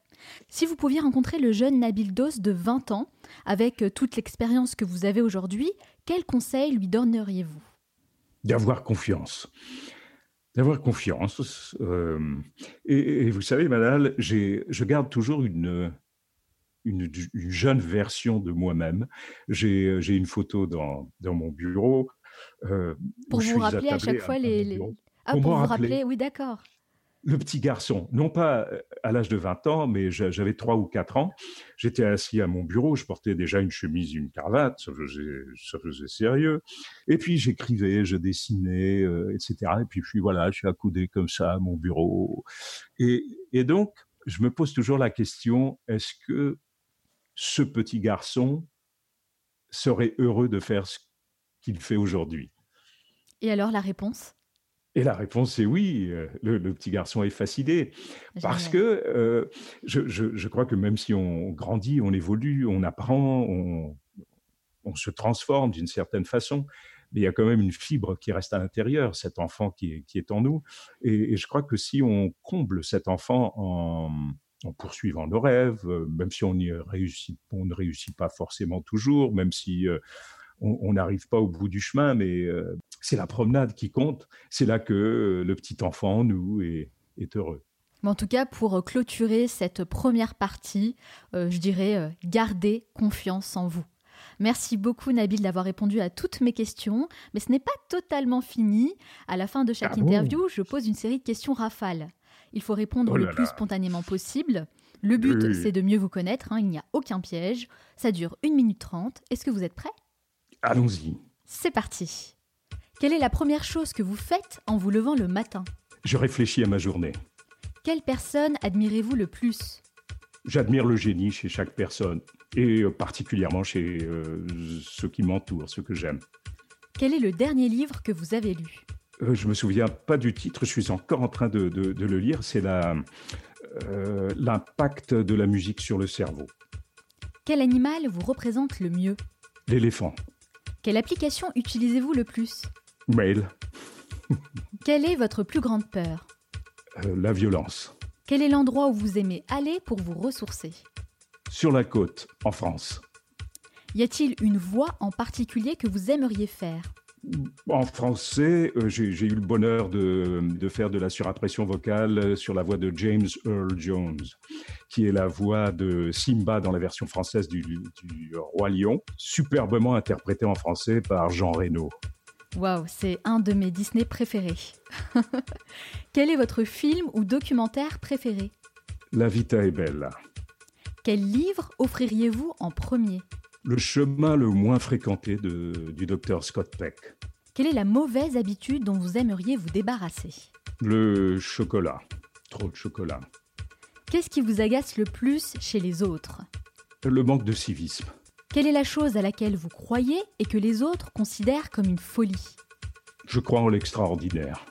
Si vous pouviez rencontrer le jeune Nabil Dos de 20 ans, avec euh, toute l'expérience que vous avez aujourd'hui, quel conseil lui donneriez-vous? D'avoir confiance. D'avoir confiance. Euh, et, vous savez, Manal, je garde toujours une, une, jeune version de moi-même. J'ai une photo dans, dans mon bureau euh, pour vous rappeler à chaque fois les. Ah, pour, vous rappeler, oui, d'accord. Le petit garçon, non pas euh, à l'âge de 20 ans, mais j'avais 3 ou 4 ans. J'étais assis à mon bureau, je portais déjà une chemise, une cravate, ça faisait, sérieux. Et puis j'écrivais, je dessinais, euh, etc. Et puis, puis voilà, je suis accoudé comme ça à mon bureau. Et, et donc, je me pose toujours la question, est-ce que ce petit garçon serait heureux de faire ce qu'il fait aujourd'hui. Et alors la réponse? Et la réponse est oui, le, petit garçon est fasciné. Parce que je, je, crois que même si on grandit, on évolue, on apprend, on, on se transforme d'une certaine façon, mais il y a quand même une fibre qui reste à l'intérieur, cet enfant qui est, qui est en nous. Et, je crois que si on comble cet enfant en, en poursuivant nos rêves, euh, même si on, y réussit, on ne réussit pas forcément toujours, même si euh, on n'arrive pas au bout du chemin, mais euh, c'est la promenade qui compte. C'est là que le petit enfant en nous est, est heureux. en tout cas, pour clôturer cette première partie, je dirais gardez confiance en vous. Merci beaucoup Nabil d'avoir répondu à toutes mes questions, mais ce n'est pas totalement fini. À la fin de chaque ah interview, je pose une série de questions rafales. Il faut répondre oh le plus spontanément possible. Le but, c'est de mieux vous connaître, hein. il n'y a aucun piège. Ça dure 1 minute 30. Est-ce que vous êtes prêt Allons-y. C'est parti. Quelle est la première chose que vous faites en vous levant le matin? Je réfléchis à ma journée. Quelle personne admirez-vous le plus? J'admire le génie chez chaque personne et euh, particulièrement chez euh, ceux qui m'entourent, ceux que j'aime. Quel est le dernier livre que vous avez lu? Euh, Je me souviens pas du titre, je suis encore en train de, le lire. C'est l'impact de la musique sur le cerveau. Quel animal vous représente le mieux? L'éléphant. Quelle application utilisez-vous le plus? Mail. Quelle est votre plus grande peur? La violence. Quel est l'endroit où vous aimez aller pour vous ressourcer? Sur la côte, en France. Y a-t-il une voix en particulier que vous aimeriez faire? En français, euh, j'ai eu le bonheur de, faire de la surimpression vocale sur la voix de James Earl Jones, qui est la voix de Simba dans la version française du, du Roi Lion, superbement interprété en français par Jean Reno. Waouh, c'est un de mes Disney préférés. Quel est votre film ou documentaire préféré? La Vita est belle. Quel livre offririez-vous en premier? Le chemin le moins fréquenté du docteur Scott Peck. Quelle est la mauvaise habitude dont vous aimeriez vous débarrasser? Le chocolat. Trop de chocolat. Qu'est-ce qui vous agace le plus chez les autres? Le manque de civisme. Quelle est la chose à laquelle vous croyez et que les autres considèrent comme une folie? Je crois en l'extraordinaire.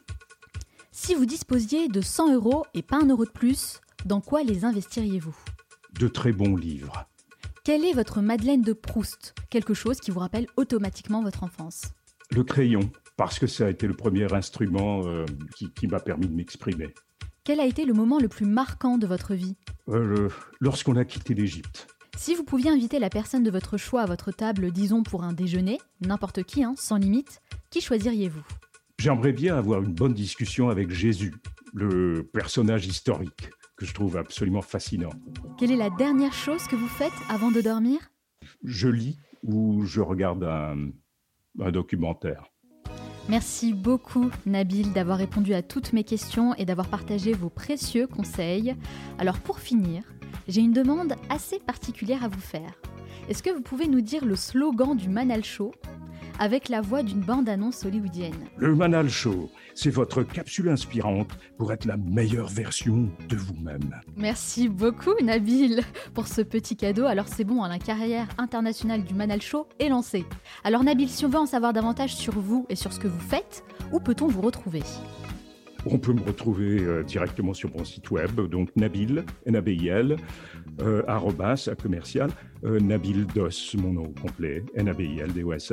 Si vous disposiez de 100 euros et pas un euro de plus, dans quoi les investiriez-vous? De très bons livres. Quelle est votre Madeleine de Proust? Quelque chose qui vous rappelle automatiquement votre enfance? Le crayon, parce que ça a été le premier instrument euh, qui, m'a permis de m'exprimer. Quel a été le moment le plus marquant de votre vie? Euh, Lorsqu'on a quitté l'Égypte. Si vous pouviez inviter la personne de votre choix à votre table, disons pour un déjeuner, n'importe qui, hein, sans limite, qui choisiriez-vous? J'aimerais bien avoir une bonne discussion avec Jésus, le personnage historique que je trouve absolument fascinant. Quelle est la dernière chose que vous faites avant de dormir? Je lis ou je regarde un, documentaire. Merci beaucoup Nabil d'avoir répondu à toutes mes questions et d'avoir partagé vos précieux conseils. Alors pour finir, j'ai une demande assez particulière à vous faire. Est-ce que vous pouvez nous dire le slogan du Manal Show? Avec la voix d'une bande-annonce hollywoodienne. Le Manal Show, c'est votre capsule inspirante pour être la meilleure version de vous-même. Merci beaucoup Nabil pour ce petit cadeau. Alors c'est bon, hein, la carrière internationale du Manal Show est lancée. Alors Nabil, si on veut en savoir davantage sur vous et sur ce que vous faites, où peut-on vous retrouver? On peut me retrouver euh, directement sur mon site web, donc Nabil, N-A-B-I-L, euh, arrobas, commercial, euh, Nabil Dos, mon nom complet, n a b i l d o s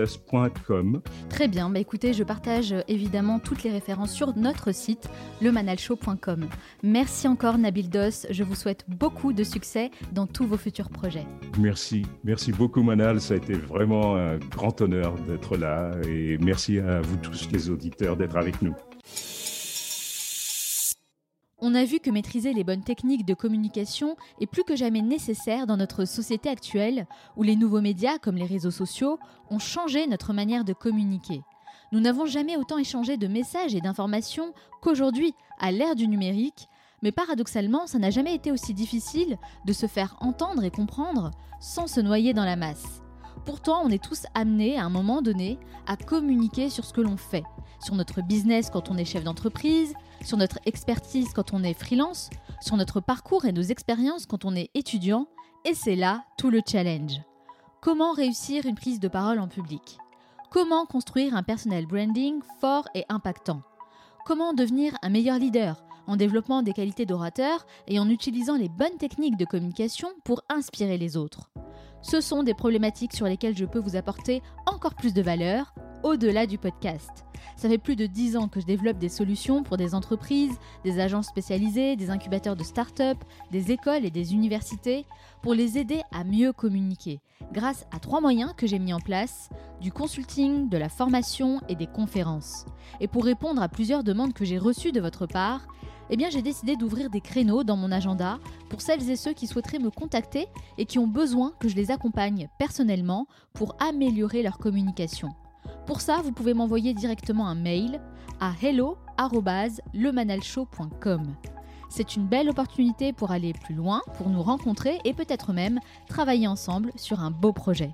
.com. Très bien, bah écoutez, je partage évidemment toutes les références sur notre site, lemanalshow.com. Merci encore Nabil Dos, je vous souhaite beaucoup de succès dans tous vos futurs projets. Merci, merci beaucoup Manal, ça a été vraiment un grand honneur d'être là et merci à vous tous les auditeurs d'être avec nous. On a vu que maîtriser les bonnes techniques de communication est plus que jamais nécessaire dans notre société actuelle où les nouveaux médias comme les réseaux sociaux ont changé notre manière de communiquer. Nous n'avons jamais autant échangé de messages et d'informations qu'aujourd'hui à l'ère du numérique, mais paradoxalement, ça n'a jamais été aussi difficile de se faire entendre et comprendre sans se noyer dans la masse. Pourtant, on est tous amenés à un moment donné à communiquer sur ce que l'on fait, sur notre business quand on est chef d'entreprise, sur notre expertise quand on est freelance, sur notre parcours et nos expériences quand on est étudiant, et c'est là tout le challenge. Comment réussir une prise de parole en public? Comment construire un personnel branding fort et impactant? Comment devenir un meilleur leader en développant des qualités d'orateur et en utilisant les bonnes techniques de communication pour inspirer les autres? Ce sont des problématiques sur lesquelles je peux vous apporter encore plus de valeur au-delà du podcast. Ça fait plus de 10 ans que je développe des solutions pour des entreprises, des agences spécialisées, des incubateurs de start-up, des écoles et des universités pour les aider à mieux communiquer grâce à trois moyens que j'ai mis en place, du consulting, de la formation et des conférences. Et pour répondre à plusieurs demandes que j'ai reçues de votre part, eh j'ai décidé d'ouvrir des créneaux dans mon agenda pour celles et ceux qui souhaiteraient me contacter et qui ont besoin que je les accompagne personnellement pour améliorer leur communication. Pour ça, vous pouvez m'envoyer directement un mail à hello@lemanalshow.com. C'est une belle opportunité pour aller plus loin, pour nous rencontrer et peut-être même travailler ensemble sur un beau projet.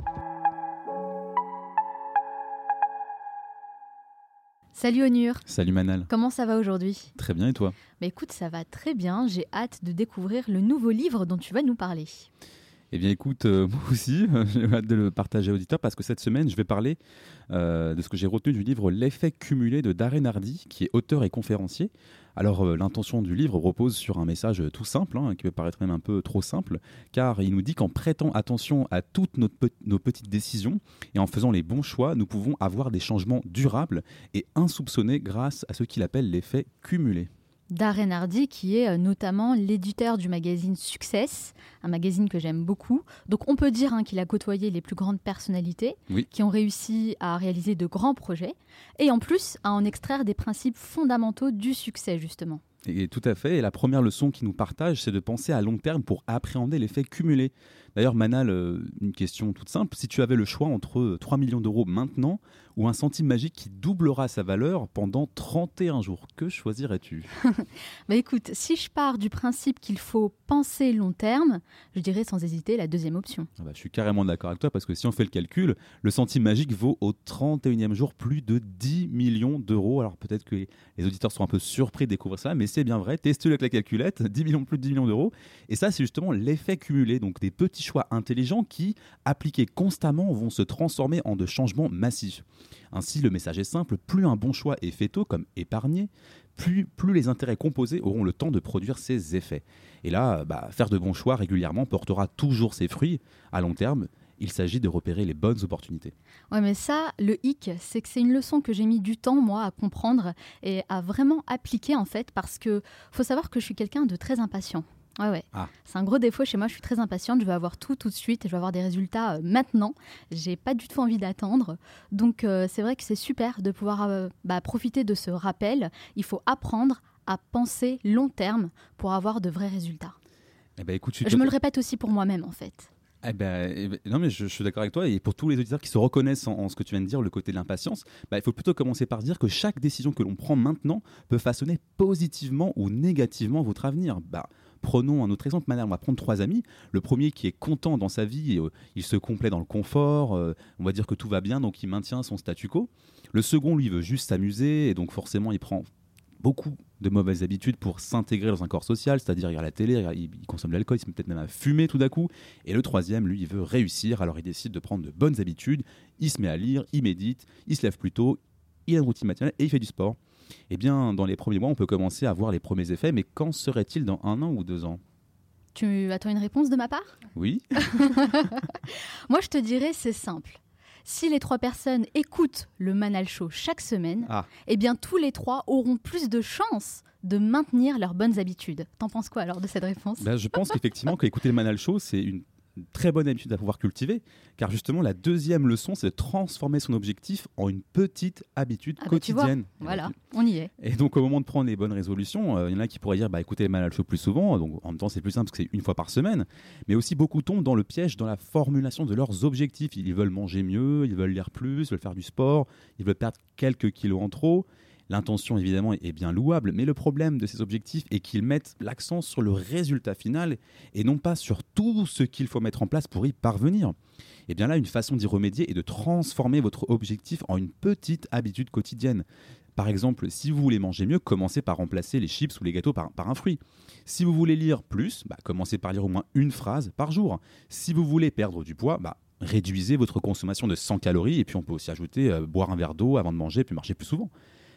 Salut Onur. Salut Manal. Comment ça va aujourd'hui? Très bien et toi? Bah Écoute, ça va très bien. J'ai hâte de découvrir le nouveau livre dont tu vas nous parler. Eh bien, écoute, euh, moi aussi, j'ai hâte de le partager à l'auditeur parce que cette semaine, je vais parler euh, de ce que j'ai retenu du livre L'effet cumulé de Darren Hardy, qui est auteur et conférencier. Alors, euh, l'intention du livre repose sur un message tout simple, hein, qui peut paraître même un peu trop simple, car il nous dit qu'en prêtant attention à toutes nos petites décisions et en faisant les bons choix, nous pouvons avoir des changements durables et insoupçonnés grâce à ce qu'il appelle l'effet cumulé. Darren Hardy, qui est euh, notamment l'éditeur du magazine Success, un magazine que j'aime beaucoup. Donc on peut dire hein, qu'il a côtoyé les plus grandes personnalités qui ont réussi à réaliser de grands projets et en plus à en extraire des principes fondamentaux du succès justement. Et tout à fait. Et la première leçon qu'il nous partage, c'est de penser à long terme pour appréhender l'effet cumulé. D'ailleurs, Manal, euh, une question toute simple. Si tu avais le choix entre 3 millions d'euros maintenant ou un centime magique qui doublera sa valeur pendant 31 jours. Que choisirais-tu? Bah écoute, si je pars du principe qu'il faut penser long terme, je dirais sans hésiter la deuxième option. Ah bah, je suis carrément d'accord avec toi parce que si on fait le calcul, le centime magique vaut au 31e jour plus de 10 millions d'euros. Alors peut-être que les auditeurs sont un peu surpris de découvrir ça, mais c'est bien vrai. Testez-le avec la calculette, 10 millions plus de 10 millions d'euros. Et ça, c'est justement l'effet cumulé, donc des petits choix intelligents qui, appliqués constamment, vont se transformer en de changements massifs. Ainsi, le message est simple, plus un bon choix est fait tôt, comme épargner, plus, plus les intérêts composés auront le temps de produire ses effets. Et là, bah, faire de bons choix régulièrement portera toujours ses fruits à long terme. Il s'agit de repérer les bonnes opportunités. Ouais, mais ça, le hic, c'est que c'est une leçon que j'ai mis du temps, moi, à comprendre et à vraiment appliquer, en fait, parce que faut savoir que je suis quelqu'un de très impatient. Ouais, ouais. Ah. C'est un gros défaut chez moi. Je suis très impatiente. Je veux avoir tout tout de suite et je veux avoir des résultats euh, maintenant. J'ai pas du tout envie d'attendre. Donc, euh, c'est vrai que c'est super de pouvoir euh, bah, profiter de ce rappel. Il faut apprendre à penser long terme pour avoir de vrais résultats. Eh ben, écoute, je me le répète aussi pour moi-même, en fait. Eh ben, eh ben, non, mais je, suis d'accord avec toi. Et pour tous les auditeurs qui se reconnaissent en, ce que tu viens de dire, le côté de l'impatience, bah, il faut plutôt commencer par dire que chaque décision que l'on prend maintenant peut façonner positivement ou négativement votre avenir. Bah, Prenons un autre exemple. Maintenant, on va prendre trois amis. Le premier qui est content dans sa vie, euh, il se complaît dans le confort, euh, on va dire que tout va bien, donc il maintient son statu quo. Le second, lui, veut juste s'amuser, et donc forcément, il prend beaucoup de mauvaises habitudes pour s'intégrer dans un corps social, c'est-à-dire il regarde la télé, il, consomme de l'alcool, il se met peut-être même à fumer tout d'un coup. Et le troisième, lui, il veut réussir, alors il décide de prendre de bonnes habitudes, il se met à lire, il médite, il se lève plus tôt, il a une routine matinale et il fait du sport eh bien, dans les premiers mois, on peut commencer à voir les premiers effets, mais qu'en serait-il dans un an ou deux ans? Tu attends une réponse de ma part? Oui. Moi, je te dirais, c'est simple. Si les trois personnes écoutent le Manal Show chaque semaine, ah. eh bien, tous les trois auront plus de chances de maintenir leurs bonnes habitudes. T'en penses quoi alors de cette réponse? Ben, Je pense qu'effectivement, qu'écouter le Manal Show, c'est une très bonne habitude à pouvoir cultiver, car justement la deuxième leçon, c'est de transformer son objectif en une petite habitude ah bah, quotidienne. voilà, on y est. Et donc au moment de prendre les bonnes résolutions, euh, il y en a qui pourraient dire, bah écoutez, mal chaud plus souvent, donc en même temps c'est plus simple parce que c'est une fois par semaine, mais aussi beaucoup tombent dans le piège dans la formulation de leurs objectifs. Ils veulent manger mieux, ils veulent lire plus, ils veulent faire du sport, ils veulent perdre quelques kilos en trop. L'intention, évidemment, est bien louable, mais le problème de ces objectifs est qu'ils mettent l'accent sur le résultat final et non pas sur tout ce qu'il faut mettre en place pour y parvenir. Et eh bien là, une façon d'y remédier est de transformer votre objectif en une petite habitude quotidienne. Par exemple, si vous voulez manger mieux, commencez par remplacer les chips ou les gâteaux par, un fruit. Si vous voulez lire plus, bah, commencez par lire au moins une phrase par jour. Si vous voulez perdre du poids, bah, réduisez votre consommation de 100 calories et puis on peut aussi ajouter euh, boire un verre d'eau avant de manger puis marcher plus souvent.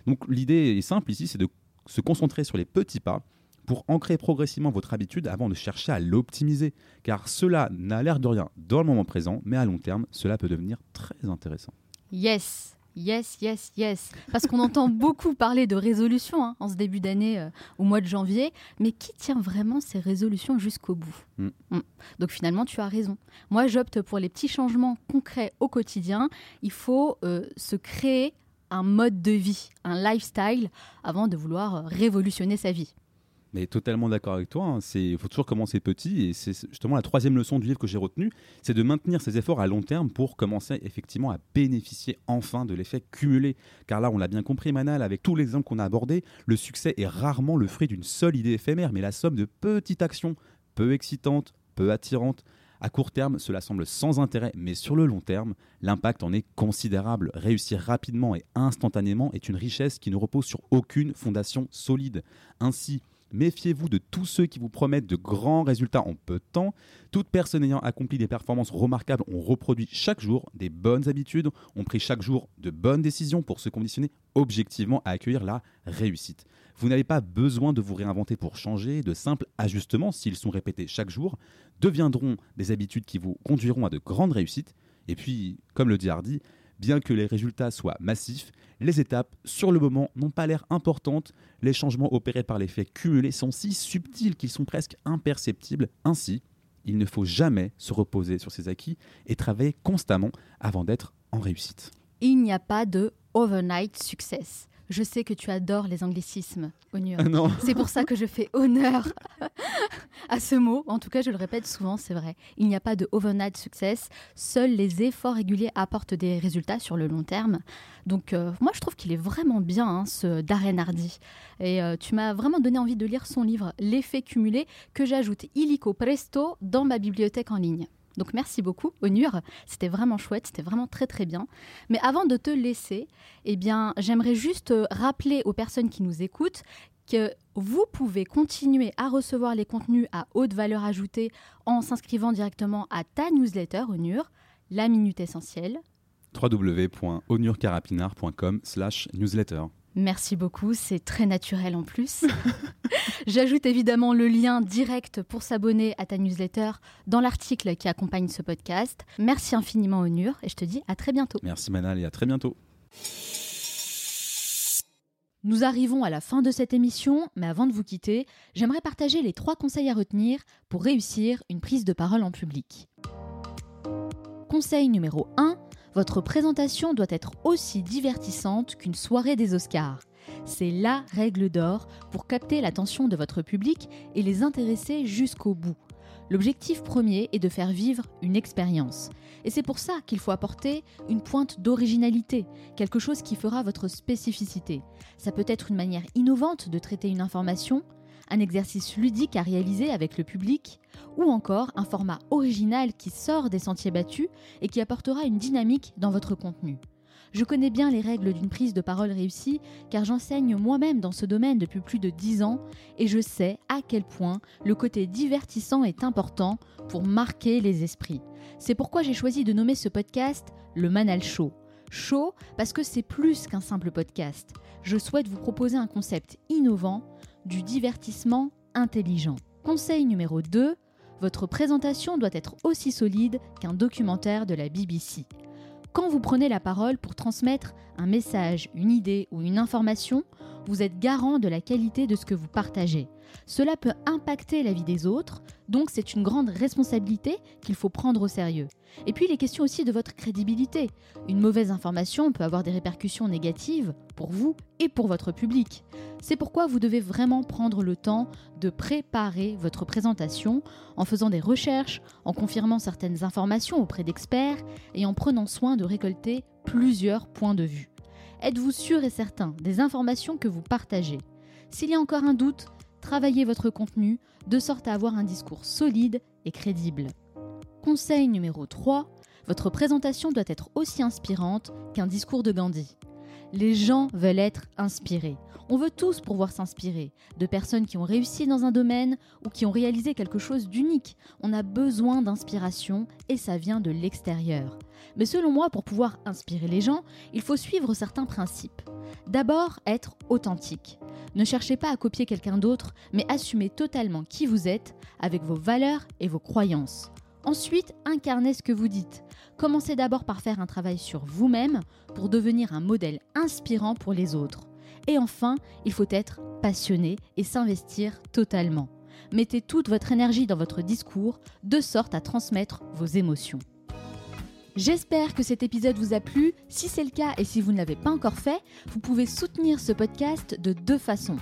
Donc l'idée est simple ici, c'est de se concentrer sur les petits pas pour ancrer progressivement votre habitude avant de chercher à l'optimiser. Car cela n'a l'air de rien dans le moment présent, mais à long terme, cela peut devenir très intéressant. Yes Yes, yes, yes. Parce qu'on entend beaucoup parler de résolutions hein, en ce début d'année, euh, au mois de janvier, mais qui tient vraiment ces résolutions jusqu'au bout? Mm. Mm. Donc finalement, tu as raison. Moi, j'opte pour les petits changements concrets au quotidien. Il faut euh, se créer un mode de vie, un lifestyle, avant de vouloir révolutionner sa vie. Mais totalement d'accord avec toi. Il faut toujours commencer petit. Et c'est justement la troisième leçon du livre que j'ai retenue c'est de maintenir ses efforts à long terme pour commencer effectivement à bénéficier enfin de l'effet cumulé. Car là, on l'a bien compris, Manal, avec tous les exemples qu'on a abordés, le succès est rarement le fruit d'une seule idée éphémère, mais la somme de petites actions peu excitantes, peu attirantes. À court terme, cela semble sans intérêt, mais sur le long terme, l'impact en est considérable. Réussir rapidement et instantanément est une richesse qui ne repose sur aucune fondation solide. Ainsi, Méfiez-vous de tous ceux qui vous promettent de grands résultats en peu de temps. Toute personne ayant accompli des performances remarquables ont reproduit chaque jour des bonnes habitudes, ont pris chaque jour de bonnes décisions pour se conditionner objectivement à accueillir la réussite. Vous n'avez pas besoin de vous réinventer pour changer, de simples ajustements, s'ils sont répétés chaque jour, deviendront des habitudes qui vous conduiront à de grandes réussites. Et puis, comme le dit Hardy, bien que les résultats soient massifs, les étapes, sur le moment, n'ont pas l'air importantes. Les changements opérés par l'effet cumulé sont si subtils qu'ils sont presque imperceptibles. Ainsi, il ne faut jamais se reposer sur ses acquis et travailler constamment avant d'être en réussite. Il n'y a pas de overnight success. Je sais que tu adores les anglicismes, Onur. Ah non. C'est pour ça que je fais honneur à ce mot. En tout cas, je le répète souvent, c'est vrai. Il n'y a pas de overnight success. Seuls les efforts réguliers apportent des résultats sur le long terme. Donc, euh, moi, je trouve qu'il est vraiment bien, hein, ce Darren Hardy. Et euh, tu m'as vraiment donné envie de lire son livre L'effet cumulé, que j'ajoute illico presto dans ma bibliothèque en ligne. Donc merci beaucoup, Onur. C'était vraiment chouette, c'était vraiment très très bien. Mais avant de te laisser, eh bien, j'aimerais juste euh, rappeler aux personnes qui nous écoutent que vous pouvez continuer à recevoir les contenus à haute valeur ajoutée en s'inscrivant directement à ta newsletter, Onur, la minute essentielle. www.onurcarapinard.com slash newsletter. Merci beaucoup, c'est très naturel en plus. J'ajoute évidemment le lien direct pour s'abonner à ta newsletter dans l'article qui accompagne ce podcast. Merci infiniment Onur et je te dis à très bientôt. Merci Manal et à très bientôt. Nous arrivons à la fin de cette émission, mais avant de vous quitter, j'aimerais partager les trois conseils à retenir pour réussir une prise de parole en public. Conseil numéro 1, votre présentation doit être aussi divertissante qu'une soirée des Oscars. C'est la règle d'or pour capter l'attention de votre public et les intéresser jusqu'au bout. L'objectif premier est de faire vivre une expérience. Et c'est pour ça qu'il faut apporter une pointe d'originalité, quelque chose qui fera votre spécificité. Ça peut être une manière innovante de traiter une information, un exercice ludique à réaliser avec le public, ou encore un format original qui sort des sentiers battus et qui apportera une dynamique dans votre contenu. Je connais bien les règles d'une prise de parole réussie car j'enseigne moi-même dans ce domaine depuis plus de 10 ans et je sais à quel point le côté divertissant est important pour marquer les esprits. C'est pourquoi j'ai choisi de nommer ce podcast le Manal Show. Show parce que c'est plus qu'un simple podcast. Je souhaite vous proposer un concept innovant du divertissement intelligent. Conseil numéro 2, votre présentation doit être aussi solide qu'un documentaire de la BBC. Quand vous prenez la parole pour transmettre un message, une idée ou une information, vous êtes garant de la qualité de ce que vous partagez. Cela peut impacter la vie des autres, donc c'est une grande responsabilité qu'il faut prendre au sérieux. Et puis les questions aussi de votre crédibilité. Une mauvaise information peut avoir des répercussions négatives pour vous et pour votre public. C'est pourquoi vous devez vraiment prendre le temps de préparer votre présentation en faisant des recherches, en confirmant certaines informations auprès d'experts et en prenant soin de récolter plusieurs points de vue. Êtes-vous sûr et certain des informations que vous partagez? S'il y a encore un doute, travaillez votre contenu de sorte à avoir un discours solide et crédible. Conseil numéro 3, votre présentation doit être aussi inspirante qu'un discours de Gandhi. Les gens veulent être inspirés. On veut tous pouvoir s'inspirer de personnes qui ont réussi dans un domaine ou qui ont réalisé quelque chose d'unique. On a besoin d'inspiration et ça vient de l'extérieur. Mais selon moi, pour pouvoir inspirer les gens, il faut suivre certains principes. D'abord, être authentique. Ne cherchez pas à copier quelqu'un d'autre, mais assumez totalement qui vous êtes avec vos valeurs et vos croyances. Ensuite, incarnez ce que vous dites. Commencez d'abord par faire un travail sur vous-même pour devenir un modèle inspirant pour les autres. Et enfin, il faut être passionné et s'investir totalement. Mettez toute votre énergie dans votre discours de sorte à transmettre vos émotions. J'espère que cet épisode vous a plu. Si c'est le cas et si vous ne l'avez pas encore fait, vous pouvez soutenir ce podcast de deux façons.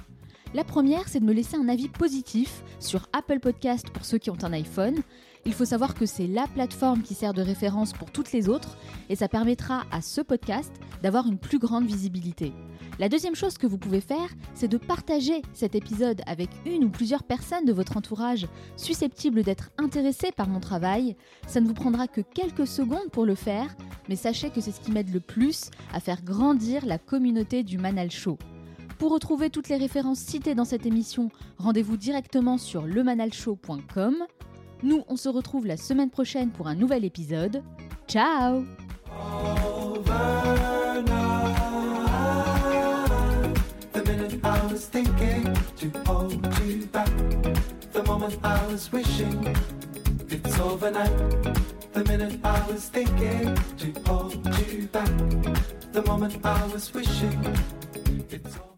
La première, c'est de me laisser un avis positif sur Apple Podcast pour ceux qui ont un iPhone. Il faut savoir que c'est la plateforme qui sert de référence pour toutes les autres et ça permettra à ce podcast d'avoir une plus grande visibilité. La deuxième chose que vous pouvez faire, c'est de partager cet épisode avec une ou plusieurs personnes de votre entourage susceptibles d'être intéressées par mon travail. Ça ne vous prendra que quelques secondes pour le faire, mais sachez que c'est ce qui m'aide le plus à faire grandir la communauté du Manal Show. Pour retrouver toutes les références citées dans cette émission, rendez-vous directement sur lemanalshow.com. Nous, on se retrouve la semaine prochaine pour un nouvel épisode. Ciao it's overnight. The minute I was thinking to hold you back. The moment I was wishing it's.